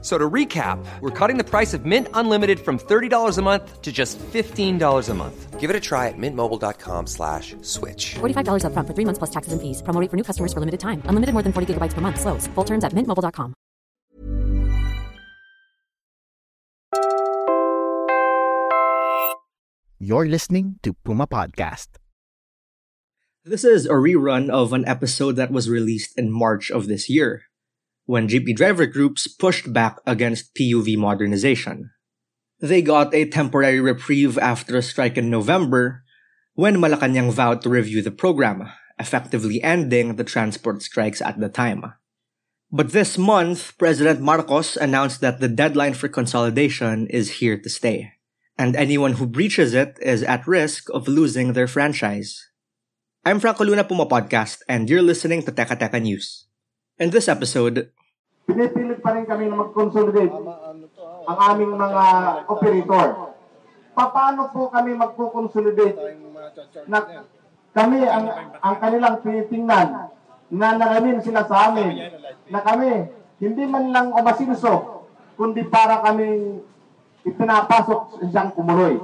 So to recap, we're cutting the price of Mint Unlimited from $30 a month to just $15 a month. Give it a try at mintmobile.com slash switch. $45 upfront for three months plus taxes and fees. Promo rate for new customers for limited time. Unlimited more than 40 gigabytes per month. Slows. Full terms at mintmobile.com. You're listening to Puma Podcast. This is a rerun of an episode that was released in March of this year, when jeepney driver groups pushed back against PUV modernization. They got a temporary reprieve after a strike in November, when Malacanang vowed to review the program, effectively ending the transport strikes at the time. But this month, President Marcos announced that the deadline for consolidation is here to stay, and anyone who breaches it is at risk of losing their franchise. I'm Franco Luna Puma Podcast, and you're listening to Teka Teka News. In this episode, pinipilit pa rin kami na mag-consolidate ang aming mga operator. Paano po kami magpo-consolidate na kami ang, ang kanilang tinitingnan na naramin sila sa amin na kami hindi man lang umasinso kundi para kaming ipinapasok sa isang kumuloy.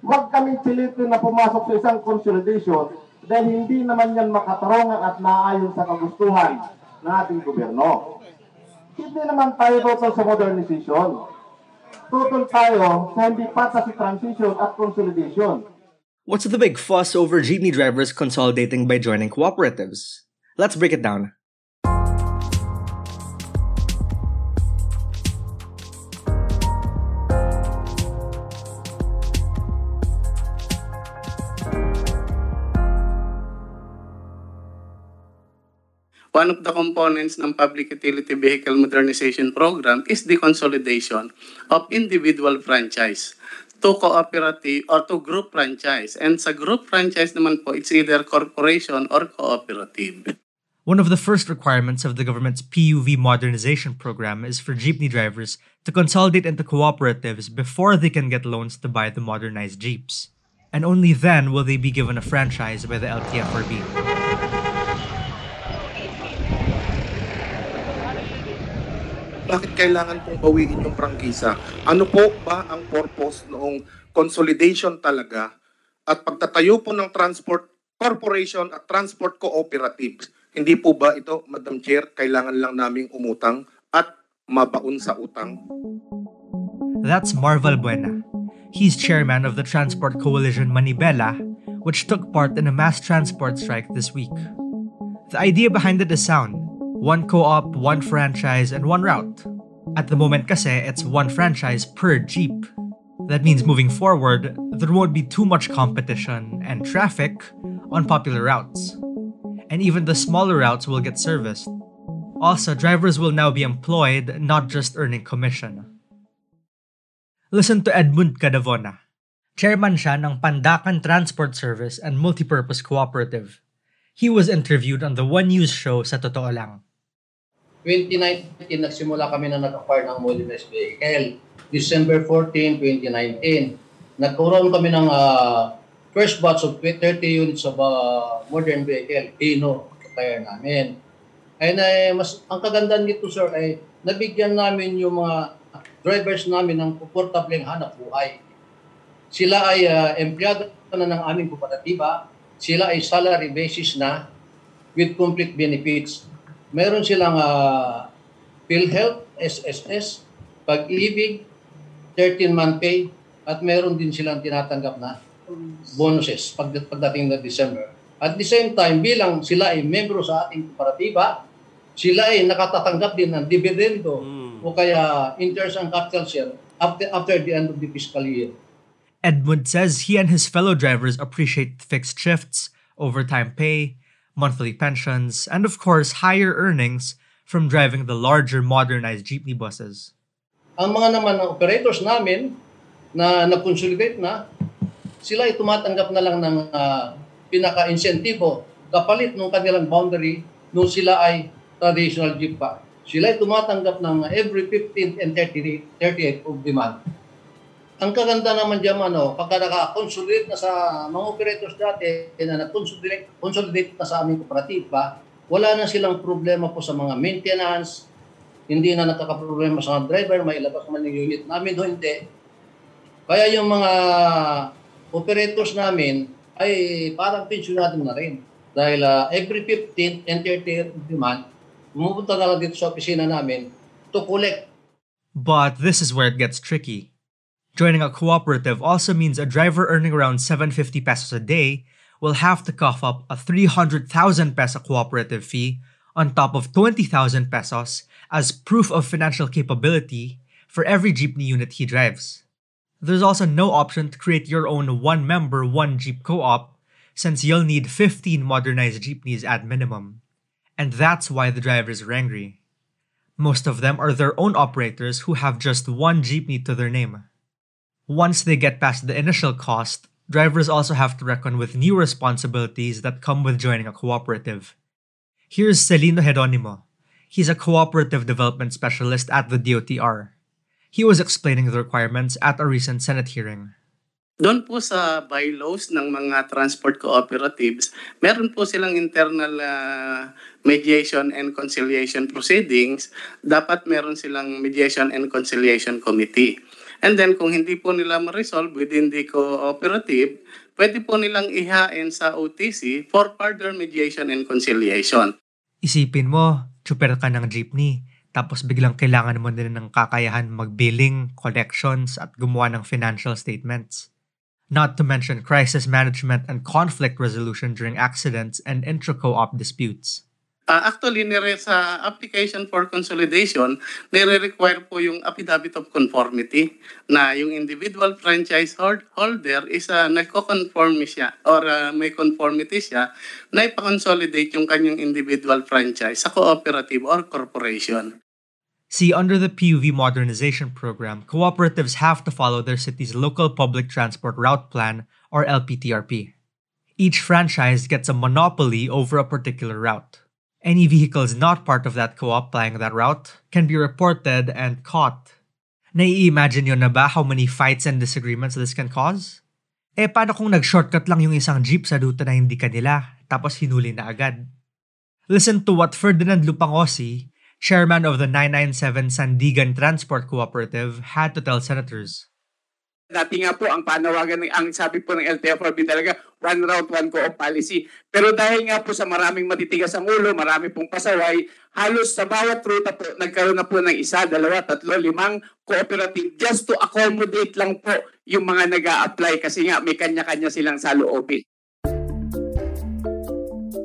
Huwag kaming pilitin na pumasok sa isang consolidation dahil hindi naman yan makatarungan at naayon sa kagustuhan ng ating gobyerno. Hindi naman tayo total sa modernization. Total tayo sa hindi pata si transition at consolidation. what's the big fuss over jeepney drivers consolidating by joining cooperatives? Let's break it down. One of the components ng Public Utility Vehicle Modernization Program is the consolidation of individual franchise to cooperative or to group franchise. And sa group franchise naman po, it's either corporation or cooperative. One of the first requirements of the government's PUV modernization program is for jeepney drivers to consolidate into cooperatives before they can get loans to buy the modernized jeeps. And only then will they be given a franchise by the LTFRB. Bakit kailangan pong bawiin yung prangkisa? Ano po ba ang purpose noong consolidation talaga at pagtatayo po ng transport corporation at transport cooperatives? Hindi po ba ito, Madam Chair, kailangan lang naming umutang at mabaon sa utang? That's Marval Buena. He's chairman of the Transport Coalition Manibela, which took part in a mass transport strike this week. The idea behind it is sound. One co-op, one franchise, and one route. At the moment kasi, it's one franchise per jeep. That means moving forward, there won't be too much competition and traffic on popular routes. And even the smaller routes will get serviced. Also, drivers will now be employed, not just earning commission. Listen to Edmund Cadavona. Chairman siya ng Pandacan Transport Service and Multipurpose Cooperative. He was interviewed on the One News show sa Totoo Lang. 2019, nagsimula kami na nag-acquire ng modernized vehicle. December 14, 2019, nagkaroon kami ng ah, first batch of 30 units of ah, modern vehicle, Hino, kaya namin. Ay na, mas, ang kagandahan nito, sir, ay nabigyan namin yung mga drivers namin ng komportableng hanap buhay. Sila ay ah, empleyado na ng aming kooperatiba. Sila ay salary basis na with complete benefits. Meron silang uh, PhilHealth, SSS, Pag-ibig, 13-month pay, at meron din silang tinatanggap na bonuses pag, pagdating na December. At the same time, bilang sila ay membro sa ating kooperatiba, sila ay nakatatanggap din ng dividendo o kaya interest and capital share after, after the end of the fiscal year. Edmund says he and his fellow drivers appreciate fixed shifts, overtime pay, monthly pensions, and of course, higher earnings from driving the larger modernized jeepney buses. Ang mga naman ng operators namin na nag-consolidate na, sila ay tumatanggap na lang ng ah, pinaka-insentibo kapalit ng kanilang boundary nung sila ay traditional jeep pa. Sila ay tumatanggap ng every 15th and 30, 38th of the month. Ang kaganda naman dyan, ano, pagka naka-consolidate na sa mga operators dati na nag-consolidate consolidate na sa aming kooperatiba, wala na silang problema po sa mga maintenance, hindi na nagkakaproblema sa driver, may ilabas man yung unit namin, doon hindi. Kaya yung mga operators namin ay parang pensionado na rin. Dahil uh, every 15th and 30th of the month, pumupunta na lang dito sa opisina namin to collect. But this is where it gets tricky. Joining a cooperative also means a driver earning around 750 pesos a day will have to cough up a 300,000 peso cooperative fee on top of 20,000 pesos as proof of financial capability for every jeepney unit he drives. There's also no option to create your own one member, one jeep co op, since you'll need 15 modernized jeepneys at minimum. And that's why the drivers are angry. Most of them are their own operators who have just one jeepney to their name. Once they get past the initial cost, drivers also have to reckon with new responsibilities that come with joining a cooperative. Here's Celino Heronimo. He's a cooperative development specialist at the DOTR. He was explaining the requirements at a recent Senate hearing. Doon po sa bylaws ng mga transport cooperatives, meron po silang internal uh, mediation and conciliation proceedings. Dapat meron silang mediation and conciliation committee. And then kung hindi po nila ma-resolve within the cooperative, pwede po nilang ihain sa OTC for further mediation and conciliation. Isipin mo, super ka ng jeepney, tapos biglang kailangan mo din ng kakayahan mag-billing, collections, at gumawa ng financial statements. Not to mention crisis management and conflict resolution during accidents and intra-co-op disputes. Uh, actually, nire sa application for consolidation, nire-require po yung affidavit of conformity na yung individual franchise holder is uh, nagko-conform siya or uh, may conformity siya na ipa-consolidate yung kanyang individual franchise sa cooperative or corporation. See, under the PUV modernization program, cooperatives have to follow their city's local public transport route plan or LPTRP. Each franchise gets a monopoly over a particular route. Any vehicles not part of that co-op plying that route can be reported and caught. Nai-imagine nyo na ba how many fights and disagreements this can cause? Eh paano kung nag-shortcut lang yung isang jeep sa ruta na hindi kanila, tapos hinuli na agad? Listen to what Ferdinand Lupangosi, chairman of the 997 Sandigan Transport Cooperative, had to tell senators. Dati nga po, ang panawagan, ng, ang sabi po ng LTFRB talaga, one route, one co-op policy. Pero dahil nga po sa maraming matitigas ang ulo, marami pong pasaway, halos sa bawat ruta po, nagkaroon na po ng isa, dalawa, tatlo, limang cooperative just to accommodate lang po yung mga nag apply kasi nga may kanya-kanya silang saloobin.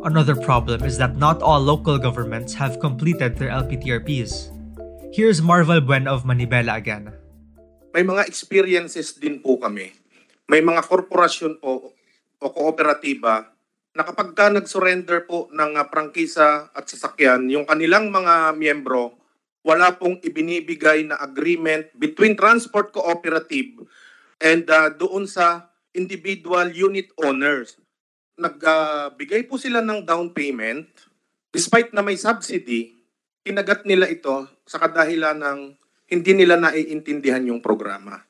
Another problem is that not all local governments have completed their LPTRPs. Here's Marvel Buen of Manibela again may mga experiences din po kami. May mga korporasyon po o kooperatiba na kapag ka nag-surrender po ng uh, prangkisa at sasakyan, yung kanilang mga miyembro, wala pong ibinibigay na agreement between transport cooperative and uh, doon sa individual unit owners. Nagbigay uh, po sila ng down payment despite na may subsidy, kinagat nila ito sa kadahilan ng hindi nila naiintindihan yung programa.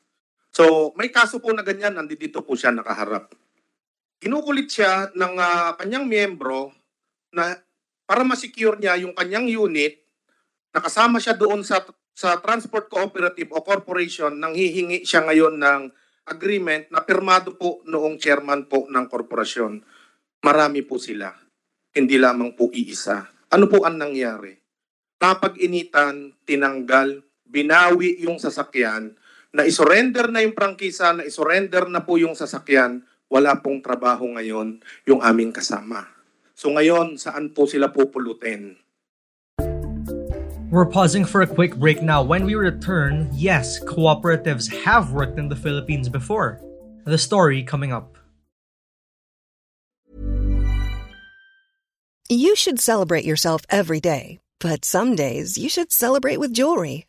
So, may kaso po na ganyan, nandito po siya nakaharap. Kinukulit siya ng uh, kanyang miyembro na para ma-secure niya yung kanyang unit, nakasama siya doon sa sa transport cooperative o corporation nang hihingi siya ngayon ng agreement na pirmado po noong chairman po ng korporasyon. Marami po sila. Hindi lamang po iisa. Ano po ang nangyari? Napag-initan, tinanggal, binawi yung sasakyan, na isurrender na yung prangkisa, na isurrender na po yung sasakyan, wala pong trabaho ngayon yung aming kasama. So ngayon, saan po sila pupulutin? We're pausing for a quick break now. When we return, yes, cooperatives have worked in the Philippines before. The story coming up. You should celebrate yourself every day, but some days you should celebrate with jewelry.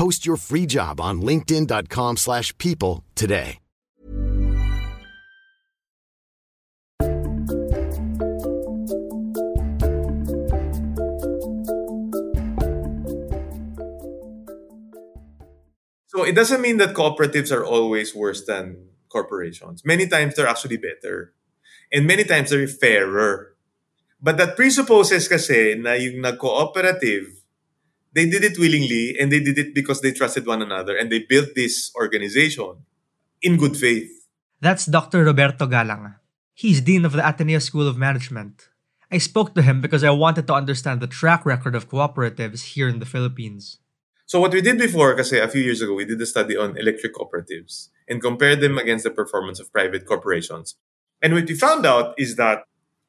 Post your free job on linkedin.com slash people today. So it doesn't mean that cooperatives are always worse than corporations. Many times they're actually better. And many times they're fairer. But that presupposes kasi na yung nag-cooperative, they did it willingly and they did it because they trusted one another and they built this organization in good faith. That's Dr. Roberto Galang. He's Dean of the Ateneo School of Management. I spoke to him because I wanted to understand the track record of cooperatives here in the Philippines. So what we did before, kasi a few years ago, we did a study on electric cooperatives and compared them against the performance of private corporations. And what we found out is that,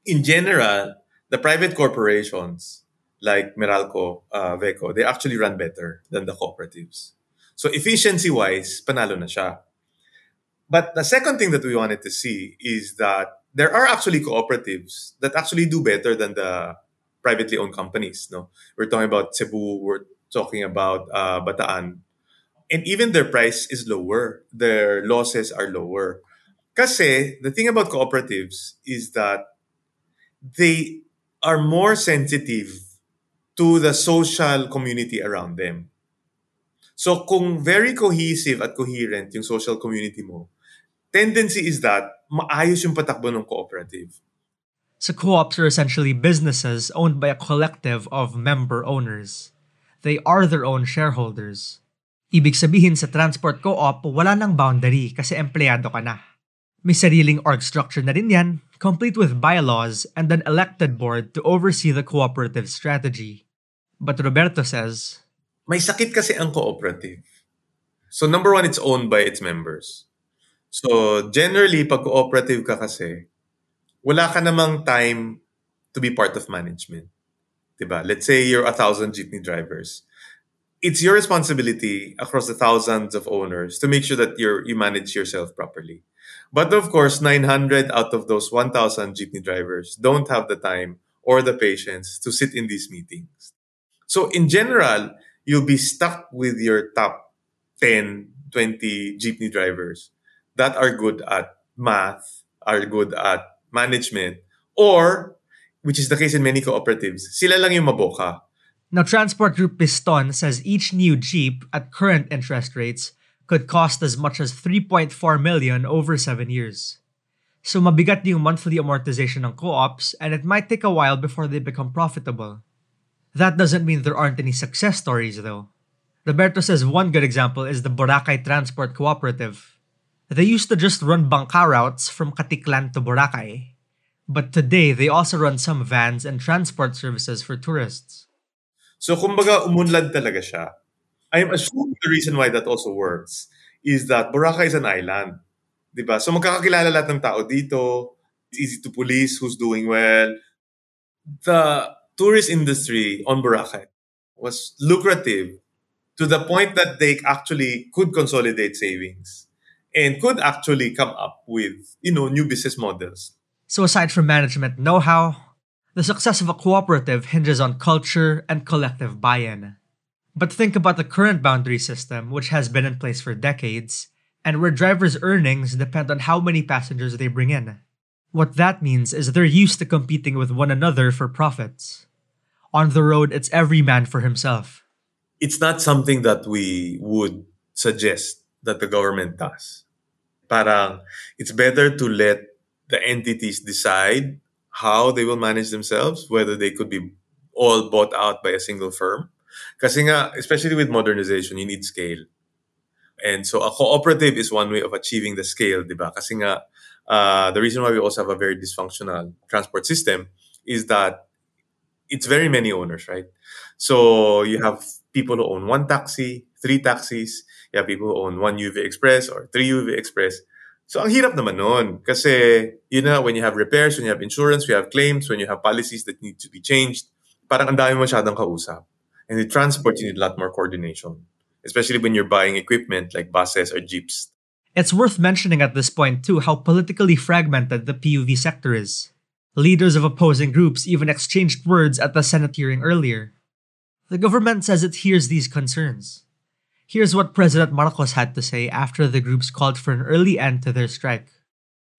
in general, the private corporations like Meralco, uh, Veco, they actually run better than the cooperatives. So efficiency-wise, panalo na siya. But the second thing that we wanted to see is that there are actually cooperatives that actually do better than the privately owned companies. No, we're talking about Cebu, we're talking about uh, Bataan, and even their price is lower. Their losses are lower. Kasi the thing about cooperatives is that they are more sensitive to the social community around them. So kung very cohesive at coherent yung social community mo, tendency is that maayos yung patakbo ng cooperative. So co-ops are essentially businesses owned by a collective of member owners. They are their own shareholders. Ibig sabihin sa transport co-op, wala nang boundary kasi empleyado ka na. May sariling org structure na rin yan, complete with bylaws and an elected board to oversee the cooperative strategy. But Roberto says, May sakit kasi ang cooperative. So number one, it's owned by its members. So generally, pag cooperative ka kasi, wala ka namang time to be part of management. Diba? Let's say you're a thousand jeepney drivers. It's your responsibility across the thousands of owners to make sure that you're, you manage yourself properly. But of course, 900 out of those 1,000 jeepney drivers don't have the time or the patience to sit in these meetings. So in general, you'll be stuck with your top 10, 20 jeepney drivers that are good at math, are good at management, or, which is the case in many cooperatives, sila lang yung maboka. Now, Transport Group Piston says each new Jeep at current interest rates could cost as much as 3.4 million over 7 years. So mabigat yung monthly amortization ng co-ops and it might take a while before they become profitable. That doesn't mean there aren't any success stories though. Roberto says one good example is the Boracay Transport Cooperative. They used to just run bangka routes from Katiklan to Boracay. But today, they also run some vans and transport services for tourists. So kumbaga umunlad talaga siya. I am assuming the reason why that also works is that Boracay is an island. Diba? So magkakakilala lahat ng tao dito. It's easy to police who's doing well. The tourist industry on Boracay was lucrative to the point that they actually could consolidate savings and could actually come up with, you know, new business models. So aside from management know-how, the success of a cooperative hinges on culture and collective buy-in. But think about the current boundary system, which has been in place for decades, and where drivers' earnings depend on how many passengers they bring in. What that means is they're used to competing with one another for profits. On the road, it's every man for himself. It's not something that we would suggest that the government does. Parang, it's better to let the entities decide how they will manage themselves, whether they could be all bought out by a single firm. Kasi nga, especially with modernization, you need scale. And so a cooperative is one way of achieving the scale, di ba? Kasi nga, uh, the reason why we also have a very dysfunctional transport system is that it's very many owners, right? So you have people who own one taxi, three taxis. You have people who own one UV Express or three UV Express. So ang hirap naman nun. Kasi, you know, when you have repairs, when you have insurance, when you have claims, when you have policies that need to be changed, parang ang dami masyadong kausap. And with transport, you need a lot more coordination. Especially when you're buying equipment like buses or jeeps. It's worth mentioning at this point, too, how politically fragmented the PUV sector is. Leaders of opposing groups even exchanged words at the Senate hearing earlier. The government says it hears these concerns. Here's what President Marcos had to say after the groups called for an early end to their strike.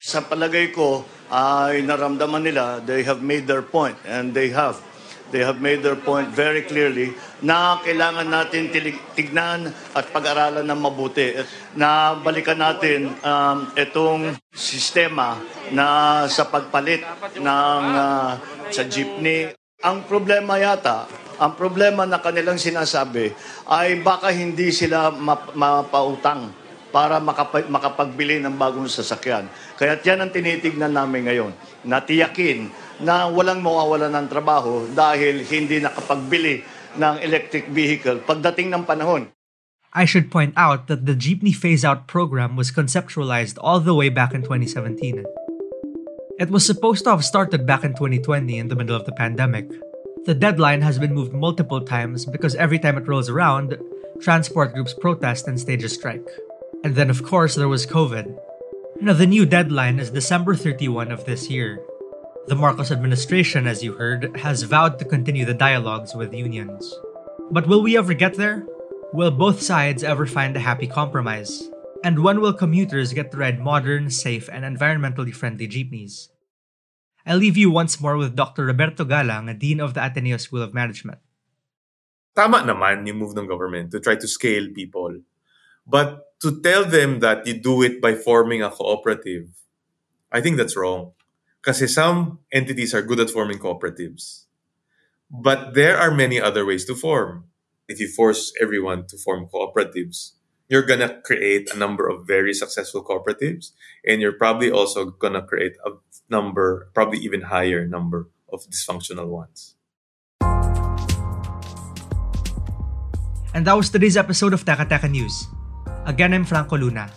Sa palagay ko, ay naramdaman nila, they have made their point and they have. They have made their point very clearly na kailangan natin tignan at pag-aralan ng mabuti. Na balikan natin um, itong sistema na sa pagpalit ng uh, sa jeepney. Ang problema yata, ang problema na kanilang sinasabi ay baka hindi sila map- mapautang para makap- makapagbili ng bagong sasakyan. Kaya yan ang tinitignan namin ngayon. Natiyakin na walang mawawalan ng trabaho dahil hindi nakapagbili ng electric vehicle pagdating ng panahon. I should point out that the Jeepney Phase Out program was conceptualized all the way back in 2017. It was supposed to have started back in 2020 in the middle of the pandemic. The deadline has been moved multiple times because every time it rolls around, transport groups protest and stage a strike. And then, of course, there was COVID. Now, the new deadline is December 31 of this year. The Marcos administration, as you heard, has vowed to continue the dialogues with unions. But will we ever get there? Will both sides ever find a happy compromise? And when will commuters get to ride modern, safe, and environmentally friendly jeepneys? I leave you once more with Dr. Roberto Galang, Dean of the Ateneo School of Management. Tama naman yung move ng government to try to scale people. But to tell them that you do it by forming a cooperative, I think that's wrong. Because some entities are good at forming cooperatives. But there are many other ways to form. If you force everyone to form cooperatives, you're gonna create a number of very successful cooperatives, and you're probably also gonna create a number, probably even higher number of dysfunctional ones. And that was today's episode of Teka Teka News. Again, I'm Franco Luna.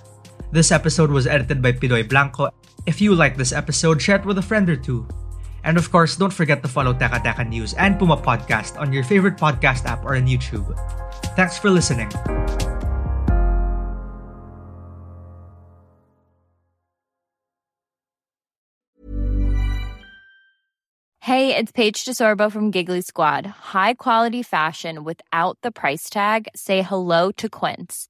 This episode was edited by Pidoy Blanco. If you like this episode, share it with a friend or two. And of course, don't forget to follow Teka Teka News and Puma Podcast on your favorite podcast app or on YouTube. Thanks for listening. Hey, it's Paige DeSorbo from Giggly Squad. High quality fashion without the price tag. Say hello to Quince.